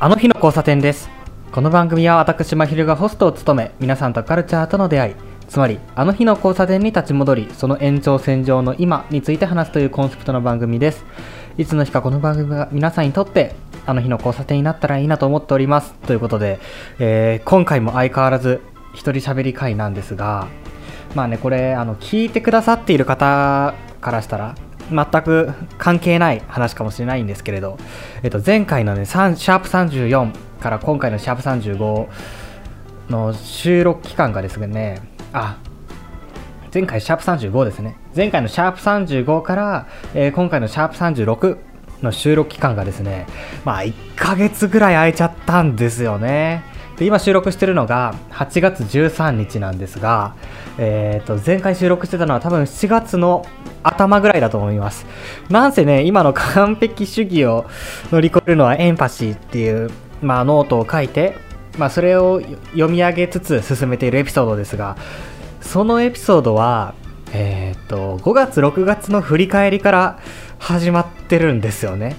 あの日の交差点です。この番組は私まひるがホストを務め皆さんとカルチャーとの出会いつまりあの日の交差点に立ち戻りその延長線上の今について話すというコンセプトの番組です。いつの日かこの番組が皆さんにとってあの日の交差点になったらいいなと思っております。ということで、えー今回も相変わらず一人喋り会なんですがまあねこれあの聞いてくださっている方からしたら全く関係ない話かもしれないんですけれど、えっと、前回のねシャープ34から今回のシャープ35の収録期間がですねあ前回シャープ35ですね。前回のシャープ35から、えー今回のシャープ36の収録期間がですねまあ1ヶ月ぐらい空いちゃったんですよね。で今収録してるのが8月13日なんですが、えー、と前回収録してたのは多分7月の頭ぐらいだと思います。なんせね今の完璧主義を乗り越えるのはエンパシーっていう、まあ、ノートを書いて、まあ、それを読み上げつつ進めているエピソードですがそのエピソードは、えー、と5月6月の振り返りから始まってるんですよね。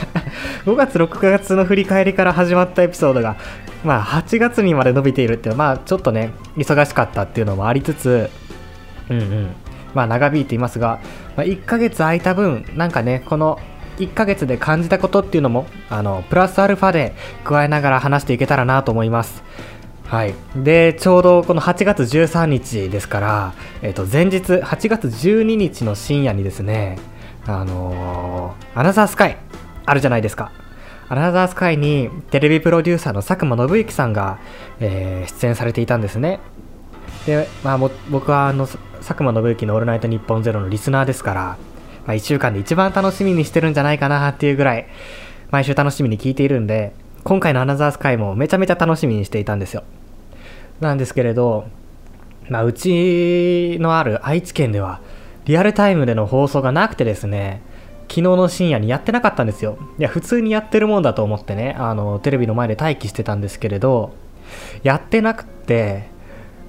5月6月の振り返りから始まったエピソードが、まあ、8月にまで伸びているっていうのは、まあ、ちょっとね忙しかったっていうのもありつつうんうん。まあ長引いていますが、まあ、1ヶ月空いた分なんかねこの1ヶ月で感じたことっていうのもあのプラスアルファで加えながら話していけたらなと思います。はい、でちょうどこの8月13日ですから、えっと前日8月12日の深夜にですねあのーアナザースカイあるじゃないですかアナザースカイにテレビプロデューサーの佐久間信之さんが、えー出演されていたんですね。で、まあ、僕はあの佐久間信之の「オールナイトニッポンゼロのリスナーですから、まあ、1週間で一番楽しみにしてるんじゃないかなっていうぐらい毎週楽しみに聞いているんで今回のアナザースカイもめちゃめちゃ楽しみにしていたんですよ。なんですけれど、まあ、うちのある愛知県ではリアルタイムでの放送がなくてですね昨日の深夜にやってなかったんですよ。いや普通にやってるもんだと思ってねあのテレビの前で待機してたんですけれどやってなくて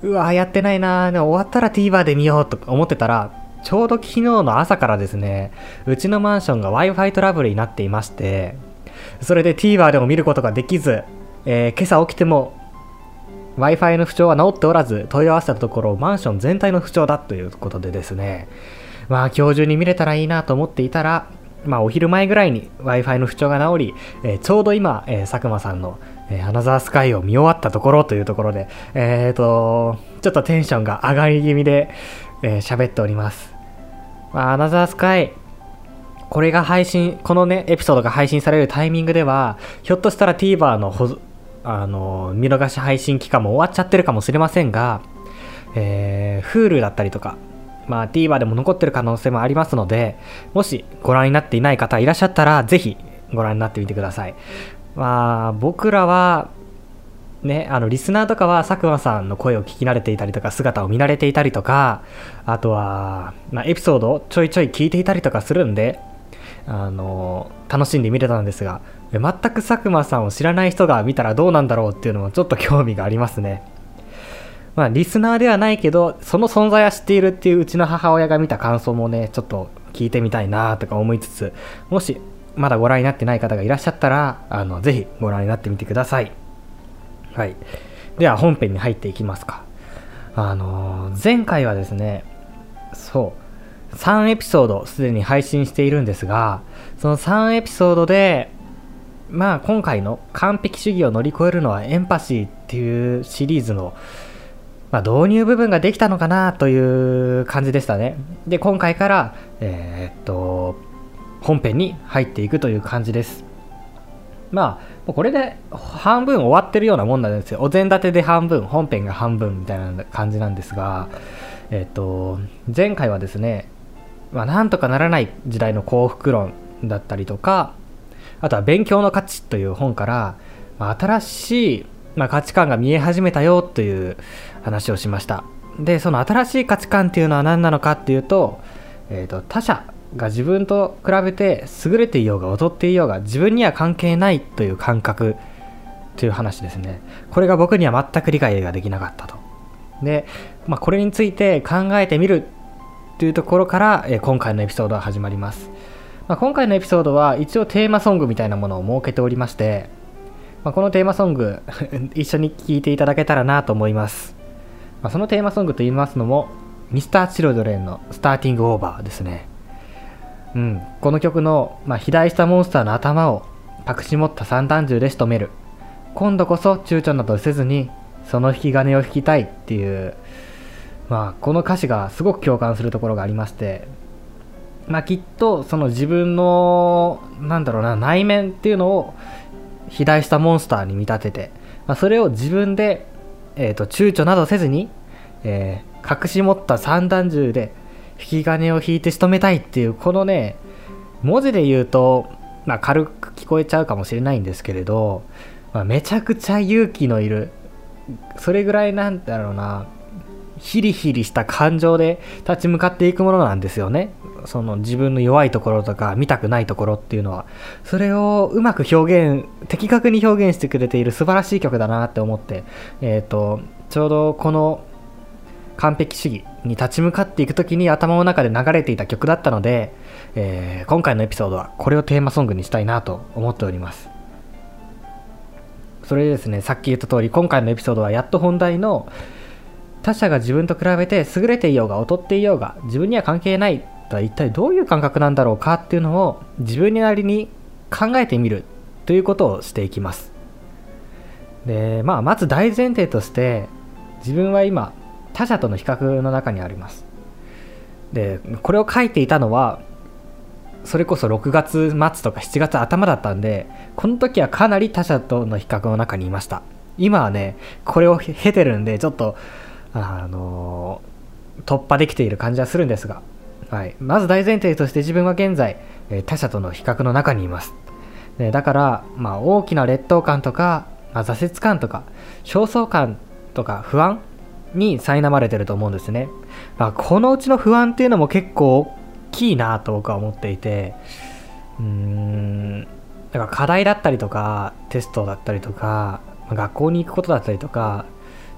うわやってないなで終わったら TVer で見ようと思ってたらちょうど昨日の朝からですねうちのマンションが Wi-Fi トラブルになっていましてそれで TVer でも見ることができず、えー今朝起きても Wi-Fi の不調は治っておらず問い合わせたところマンション全体の不調だということでですねまあ今日中に見れたらいいなと思っていたらまあお昼前ぐらいに Wi-Fi の不調が治り、えーちょうど今、えー佐久間さんの、えーアナザースカイを見終わったところというところでえっ、とちょっとテンションが上がり気味でえー喋、っております、まあ、アナザースカイこれが配信このねエピソードが配信されるタイミングではひょっとしたら TVer の保存あの見逃し配信期間も終わっちゃってるかもしれませんが、えー、Hulu だったりとか、まあ、TVer でも残ってる可能性もありますのでもしご覧になっていない方いらっしゃったらぜひご覧になってみてください。まあ僕らはね、あのリスナーとかは佐久間さんの声を聞き慣れていたりとか姿を見慣れていたりとかあとは、まあ、エピソードをちょいちょい聞いていたりとかするんであの楽しんで見れたんですが全く佐久間さんを知らない人が見たらどうなんだろうっていうのもちょっと興味がありますね。まあリスナーではないけどその存在は知っているっていううちの母親が見た感想もねちょっと聞いてみたいなとか思いつつもしまだご覧になってない方がいらっしゃったらあのぜひご覧になってみてください。はい。では本編に入っていきますか。あのー前回はですねそう3エピソードすでに配信しているんですがその3エピソードでまあ今回の完璧主義を乗り越えるのはエンパシーっていうシリーズの、まあ、導入部分ができたのかなという感じでしたね。で今回からえーっと本編に入っていくという感じです。まあこれで半分終わってるようなもんなんですよ。お膳立てで半分本編が半分みたいな感じなんですがえっと前回はですねまあ、なんとかならない時代の幸福論だったりとかあとは「勉強の価値」という本から、まあ、新しい、まあ、価値観が見え始めたよという話をしました。でその新しい価値観っていうのは何なのかっていうと,、えーと他者が自分と比べて優れていようが劣っていようが自分には関係ないという感覚という話ですね。これが僕には全く理解ができなかったと。で、まあ、これについて考えてみるというところから、えー今回のエピソードは始まります、まあ、今回のエピソードは一応テーマソングみたいなものを設けておりまして、まあ、このテーマソング 一緒に聴いていただけたらなと思います、まあ、そのテーマソングと言いますのも Mr.Children の「スターティングオーバーですね。うん、この曲の、まあ、肥大したモンスターの頭を隠し持った散弾銃で仕留める。今度こそ躊躇などせずにその引き金を引きたいっていう、まあ、この歌詞がすごく共感するところがありまして、まあ、きっとその自分のなんだろうな内面っていうのを肥大したモンスターに見立てて、まあ、それを自分で、えーと、躊躇などせずに、えー、隠し持った散弾銃で引き金を引いて仕留めたいっていうこのね文字で言うと、まあ、軽く聞こえちゃうかもしれないんですけれど、まあ、めちゃくちゃ勇気のいるそれぐらいなんだろうなヒリヒリした感情で立ち向かっていくものなんですよね。その自分の弱いところとか見たくないところっていうのはそれをうまく表現的確に表現してくれている素晴らしい曲だなって思ってえっ、ー、とちょうどこの完璧主義に立ち向かっていく時に頭の中で流れていた曲だったので、えー、今回のエピソードはこれをテーマソングにしたいなと思っております。それでですねさっき言った通り今回のエピソードはやっと本題の他者が自分と比べて優れていようが劣っていようが自分には関係ない一体どういう感覚なんだろうかっていうのを自分なりに考えてみるということをしていきます。でまあまず大前提として自分は今他者との比較の中にあります。でこれを書いていたのはそれこそ6月末とか7月頭だったんでこの時はかなり他者との比較の中にいました。今はねこれを経てるんでちょっとあの、突破できている感じはするんですが、はい、まず大前提として自分は現在え他者との比較の中にいますでだから、まあ、大きな劣等感とか、まあ、挫折感とか焦燥感とか不安に苛まれてると思うんですね。まあ、このうちの不安っていうのも結構大きいなと僕は思っていて、うーん、だから課題だったりとか、テストだったりとか、学校に行くことだったりとか、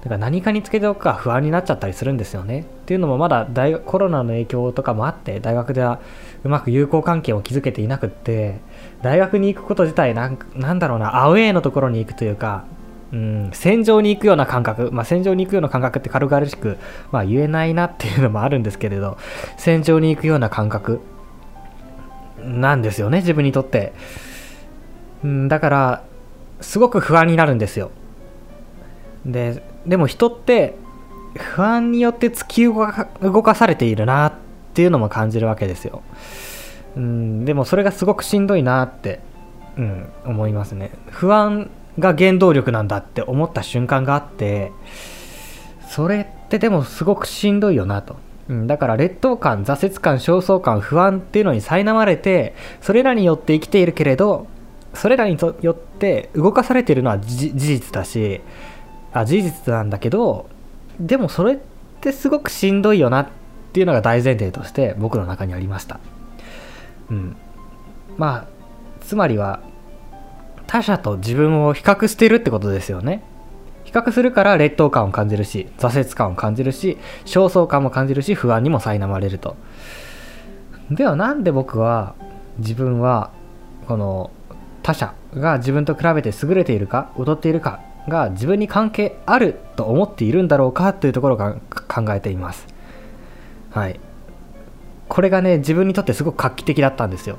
だから何かにつけておくか不安になっちゃったりするんですよね。っていうのもまだ大コロナの影響とかもあって大学ではうまく友好関係を築けていなくって大学に行くこと自体なんなんだろうなアウェーのところに行くというかうん、戦場に行くような感覚、まあ、戦場に行くような感覚って軽々しく、まあ、言えないなっていうのもあるんですけれど戦場に行くような感覚。なんですよね自分にとって、うん、だからすごく不安になるんですよ。ででも人って不安によって突き動かされているなっていうのも感じるわけですよ、うん、でもそれがすごくしんどいなって、うん、思いますね。不安が原動力なんだって思った瞬間があってそれってでもすごくしんどいよなと、うん、だから劣等感挫折感焦燥感不安っていうのに苛まれてそれらによって生きているけれどそれらによって動かされているのは事実だしあ事実なんだけどでもそれってすごくしんどいよなっていうのが大前提として僕の中にありました。うん。まあつまりは他者と自分を比較してるってことですよね。比較するから劣等感を感じるし挫折感を感じるし焦燥感も感じるし不安にも苛まれると。ではなんで僕は自分はこの他者が自分と比べて優れているか劣っているかが自分に関係あると思っているんだろうかというところが考えています。はい。これがね自分にとってすごく画期的だったんですよ。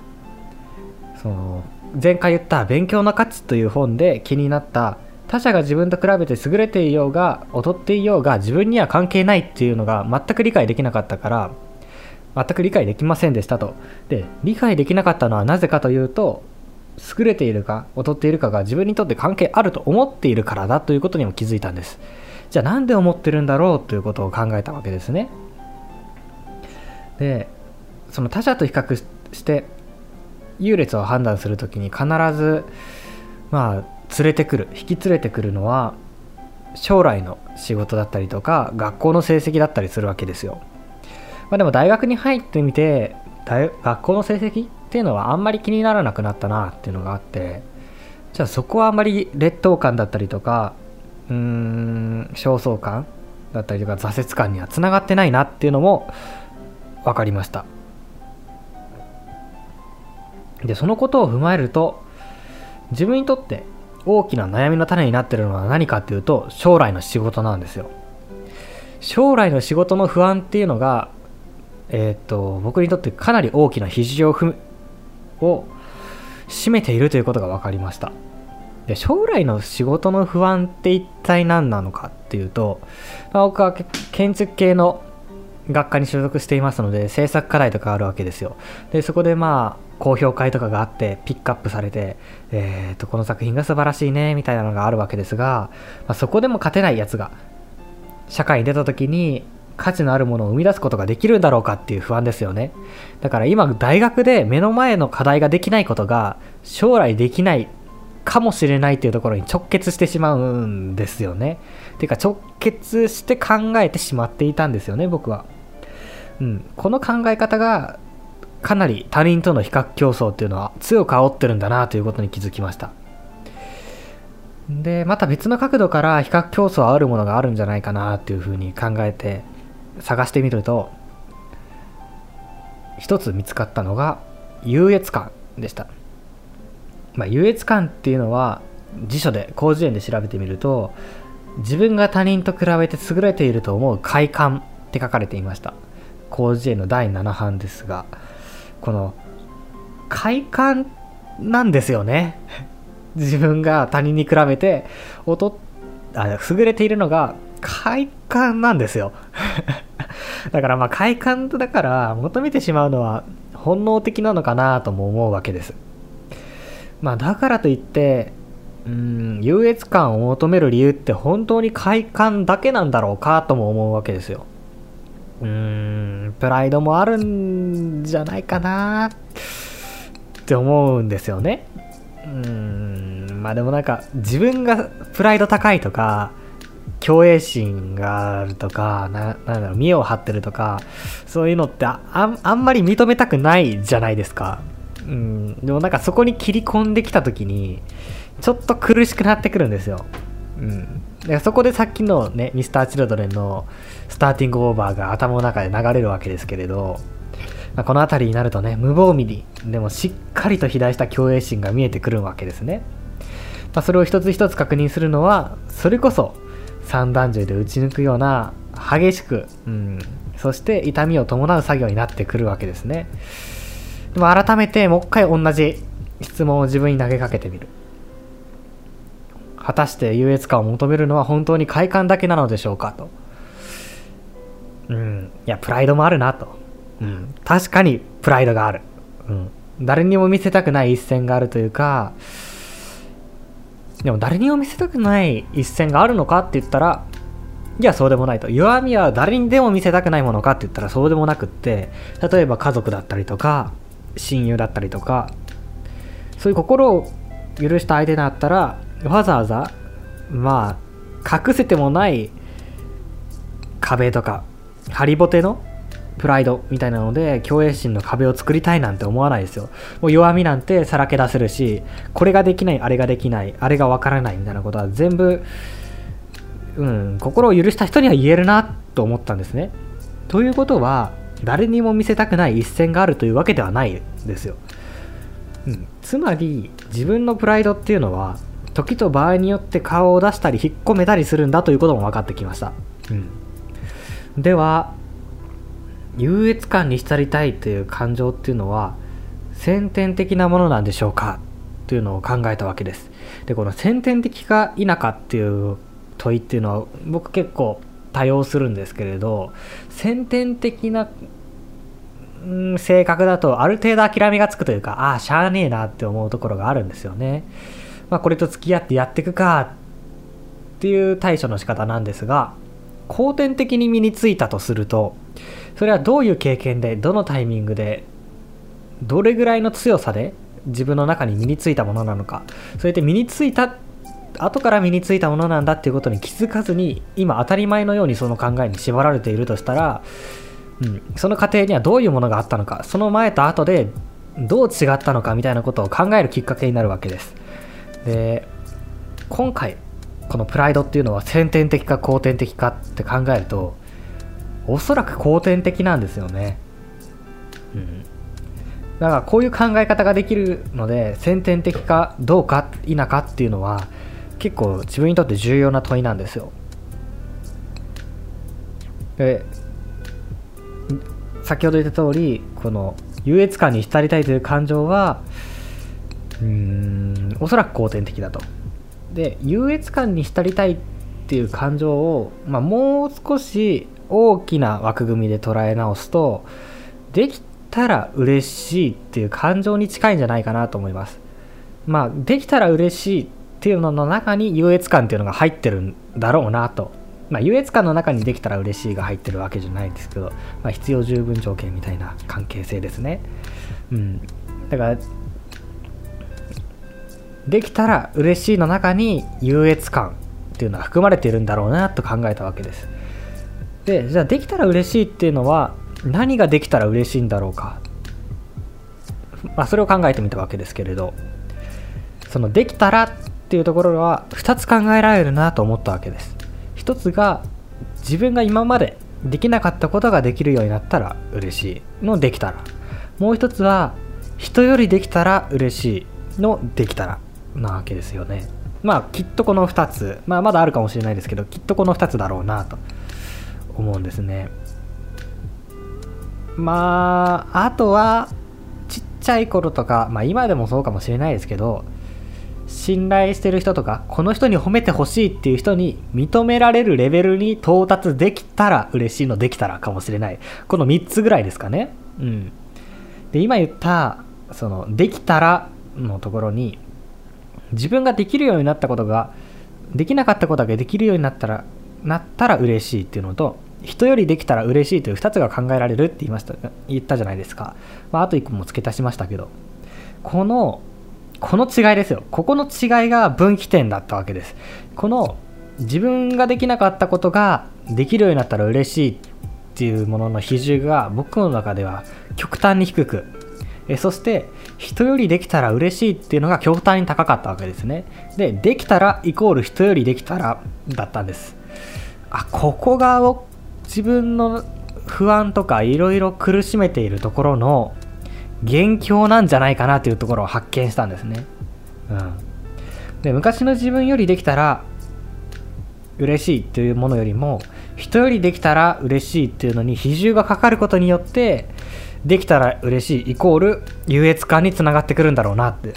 その前回言った「勉強の価値」という本で気になった他者が自分と比べて優れていようが劣っていようが自分には関係ないっていうのが全く理解できなかったから全く理解できませんでしたと。で理解できなかったのはなぜかというと優れているか劣っているかが自分にとって関係あると思っているからだということにも気づいたんです。じゃあなんで思ってるんだろうということを考えたわけですね。でその他者と比較して優劣を判断する時に必ずまあ連れてくる引き連れてくるのは将来の仕事だったりとか学校の成績だったりするわけですよ、まあ、でも大学に入ってみて学校の成績っていうのはあんまり気にならなくなったなっていうのがあってじゃあそこはあんまり劣等感だったりとかうーん焦燥感だったりとか挫折感にはつながってないなっていうのも分かりました。でそのことを踏まえると自分にとって大きな悩みの種になってるのは何かっていうと将来の仕事なんですよ。将来の仕事の不安っていうのがえっ、と僕にとってかなり大きな肘を踏むを占めているということが分かりました。で将来の仕事の不安って一体何なのかっていうと、まあ、僕は建築系の学科に所属していますので制作課題とかあるわけですよ。でそこでまあ公表会とかがあってピックアップされて、えーと、この作品が素晴らしいねみたいなのがあるわけですが、まあ、そこでも勝てないやつが社会に出た時に価値のあるものを生み出すことができるんだろうかっていう不安ですよね。だから今大学で目の前の課題ができないことが将来できないかもしれないっていうところに直結してしまうんですよね。ていうか直結して考えてしまっていたんですよね僕は、うん、この考え方がかなり他人との比較競争っていうのは強く煽ってるんだなということに気づきました。でまた別の角度から比較競争あるものがあるんじゃないかなっていうふうに考えて探してみると一つ見つかったのが優越感でした、まあ、優越感っていうのは辞書で広辞苑で調べてみると自分が他人と比べて優れていると思う快感って書かれていました。広辞苑の第7版ですがこの快感なんですよね。自分が他人に比べて劣あ優れているのが快感なんですよ。だからまあ快感だから求めてしまうのは本能的なのかなとも思うわけです。まあだからといってうん優越感を求める理由って本当に快感だけなんだろうかとも思うわけですよ。うーんプライドもあるんじゃないかな。って思うんですよね。うんまあでもなんか自分がプライド高いとか共栄心があるとかななんだろう見栄を張ってるとかそういうのってああんまり認めたくないじゃないですか。うん。でもなんかそこに切り込んできた時にちょっと苦しくなってくるんですよ。うん。でそこでさっきのねミスターチルドレンのスターティングオーバーが頭の中で流れるわけですけれど、まあ、この辺りになるとね無防備にでもしっかりと肥大した共栄心が見えてくるわけですね、まあ、それを一つ一つ確認するのはそれこそ三段銃で撃ち抜くような激しく、うん、そして痛みを伴う作業になってくるわけですね。でも改めてもう一回同じ質問を自分に投げかけてみる。果たして優越感を求めるのは本当に快感だけなのでしょうか？と。うん、いや、プライドもあるなと。うん、確かにプライドがある。うん、誰にも見せたくない一線があるというか、でも誰にも見せたくない一線があるのかって言ったら、いや、そうでもないと。弱みは誰にでも見せたくないものかって言ったらそうでもなくって、例えば家族だったりとか、親友だったりとか、そういう心を許した相手だったら、わざわざまあ隠せてもない壁とかハリボテのプライドみたいなので共栄心の壁を作りたいなんて思わないですよ。もう弱みなんてさらけ出せるしこれができないあれができないあれがわからないみたいなことは全部うん心を許した人には言えるなと思ったんですね。ということは誰にも見せたくない一線があるというわけではないですよ、うん、つまり自分のプライドっていうのは時と場合によって顔を出したり引っ込めたりするんだということも分かってきました、うん、では優越感に浸りたいという感情っていうのは先天的なものなんでしょうかというのを考えたわけです。でこの先天的か否かっていう問いっていうのは僕結構多用するんですけれど先天的なうん性格だとある程度諦めがつくというかああしゃあねえなって思うところがあるんですよね。まあ、これと付き合ってやっていくかっていう対処の仕方なんですが後天的に身についたとするとそれはどういう経験でどのタイミングでどれぐらいの強さで自分の中に身についたものなのか。それで身についた後から身についたものなんだっていうことに気づかずに今当たり前のようにその考えに縛られているとしたら、うん、その過程にはどういうものがあったのかその前と後でどう違ったのかみたいなことを考えるきっかけになるわけです。で今回このプライドっていうのは先天的か後天的かって考えるとおそらく後天的なんですよね、うん、だからこういう考え方ができるので先天的かどうか否かっていうのは結構自分にとって重要な問いなんですよ。で先ほど言った通りこの優越感に浸りたいという感情はうーんおそらく後天的だとで優越感に浸りたいっていう感情を、まあ、もう少し大きな枠組みで捉え直すとできたら嬉しいっていう感情に近いんじゃないかなと思います。まあできたら嬉しいっていうのの中に優越感っていうのが入ってるんだろうなと。まあ優越感の中にできたら嬉しいが入ってるわけじゃないんですけど、まあ、必要十分条件みたいな関係性ですね。うん。だからできたら嬉しいの中に優越感っていうのは含まれているんだろうなと考えたわけです。でじゃあできたら嬉しいっていうのは何ができたら嬉しいんだろうか、まあ、それを考えてみたわけですけれど。そのできたらっていうところは2つ考えられるなと思ったわけです。1つが自分が今までできなかったことができるようになったら嬉しいのできたら。もう1つは人よりできたら嬉しいのできたら。なわけですよね。まあきっとこの2つまあまだあるかもしれないですけどきっとこの2つだろうなと思うんですね。まああとはちっちゃい頃とかまあ今でもそうかもしれないですけど信頼してる人とかこの人に褒めてほしいっていう人に認められるレベルに到達できたら嬉しいのできたらかもしれない。この3つぐらいですかね。うん。で今言ったそのできたらのところに自分ができるようになったことができなかったことができるようになったらなったら嬉しいっていうのと人よりできたら嬉しいという2つが考えられるって言いました言ったじゃないですか、まあ、あと1個も付け足しましたけどこのこの違いですよ。ここの違いが分岐点だったわけです。この自分ができなかったことができるようになったら嬉しいっていうものの比重が僕の中では極端に低くえそして人よりできたら嬉しいっていうのが極端に高かったわけですね。でできたらイコール人よりできたらだったんです。あここが自分の不安とかいろいろ苦しめているところの元凶なんじゃないかなというところを発見したんですね。うん、で昔の自分よりできたら嬉しいというものよりも人よりできたら嬉しいっていうのに比重がかかることによってできたら嬉しいイコール優越感につながってくるんだろうなって。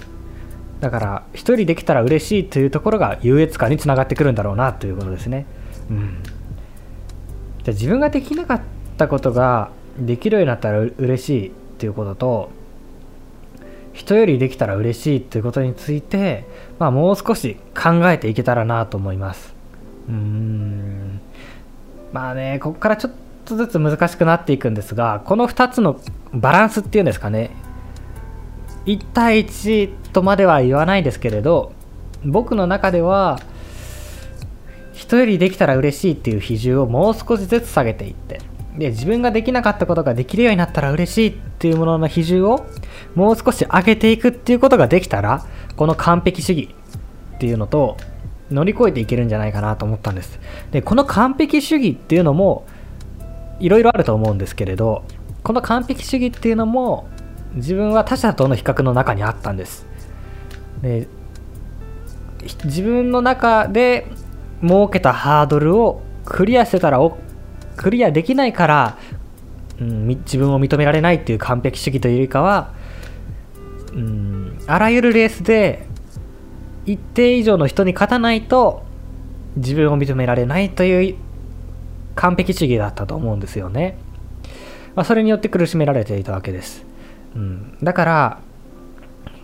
だから1人できたら嬉しいというところが優越感につながってくるんだろうなということですね。うん。じゃ自分ができなかったことができるようになったら嬉しいっていうことと人よりできたら嬉しいっていうことについて、まあ、もう少し考えていけたらなと思います。うーん。まあねここからちょっとずつ難しくなっていくんですがこの2つのバランスっていうんですかね。1対1とまでは言わないですけれど僕の中では人よりできたら嬉しいっていう比重をもう少しずつ下げていってで自分ができなかったことができるようになったら嬉しいっていうものの比重をもう少し上げていくっていうことができたらこの完璧主義っていうのと乗り越えていけるんじゃないかなと思ったんです。でこの完璧主義っていうのもいろいろあると思うんですけれどこの完璧主義っていうのも自分は他者との比較の中にあったんです。で自分の中で設けたハードルをクリアしてたらクリアできないから、うん、自分を認められないっていう完璧主義というよりかは、うん、あらゆるレースで一定以上の人に勝たないと自分を認められないという完璧主義だったと思うんですよね。まあ、それによって苦しめられていたわけです。うん、だから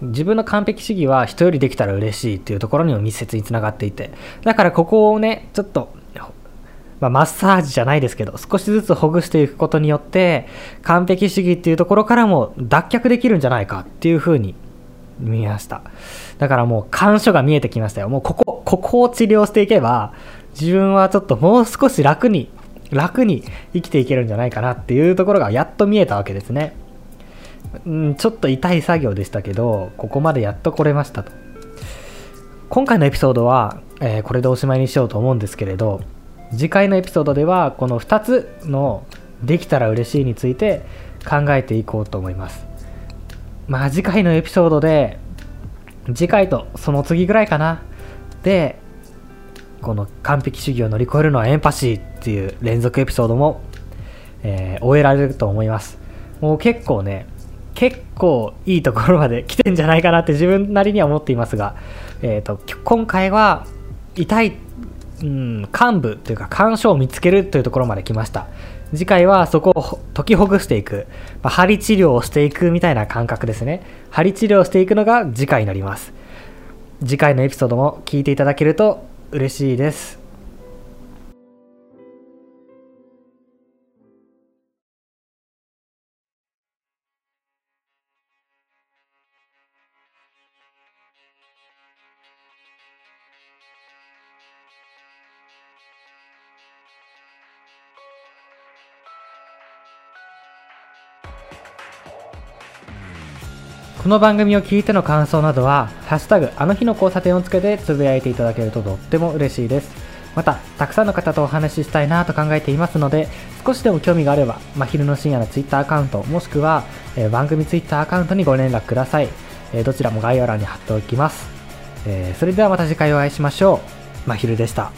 自分の完璧主義は人よりできたら嬉しいっていうところにも密接につながっていてだからここをねちょっと、まあ、マッサージじゃないですけど少しずつほぐしていくことによって完璧主義っていうところからも脱却できるんじゃないかっていうふうに見えましただからもう感所が見えてきましたよもうここここを治療していけば自分はちょっともう少し楽に楽に生きていけるんじゃないかなっていうところがやっと見えたわけですねうん、ちょっと痛い作業でしたけど、ここまでやっと来れましたと。今回のエピソードは、えー、これでおしまいにしようと思うんですけれど、次回のエピソードでは、この2つのできたら嬉しいについて考えていこうと思います。まあ次回のエピソードで次回とその次ぐらいかなでこの完璧主義を乗り越えるのはエンパシーっていう連続エピソードも、えー、終えられると思います。もう結構ね結構いいところまで来てんじゃないかなって自分なりには思っていますが、えーと、今回は痛い、うん、幹部というか干渉を見つけるというところまで来ました。次回はそこを解きほぐしていく、まあ、針治療をしていくみたいな感覚ですね。針治療をしていくのが次回になります。次回のエピソードも聞いていただけると嬉しいです。この番組を聞いての感想などは、ハッシュタグあの日の交差点をつけてつぶやいていただけるととっても嬉しいです。また、たくさんの方とお話ししたいなと考えていますので、少しでも興味があれば、真昼の深夜の Twitter アカウント、もしくは、えー、番組 Twitter アカウントにご連絡ください。えー、どちらも概要欄に貼っておきます。えー、それではまた次回お会いしましょう。真昼でした。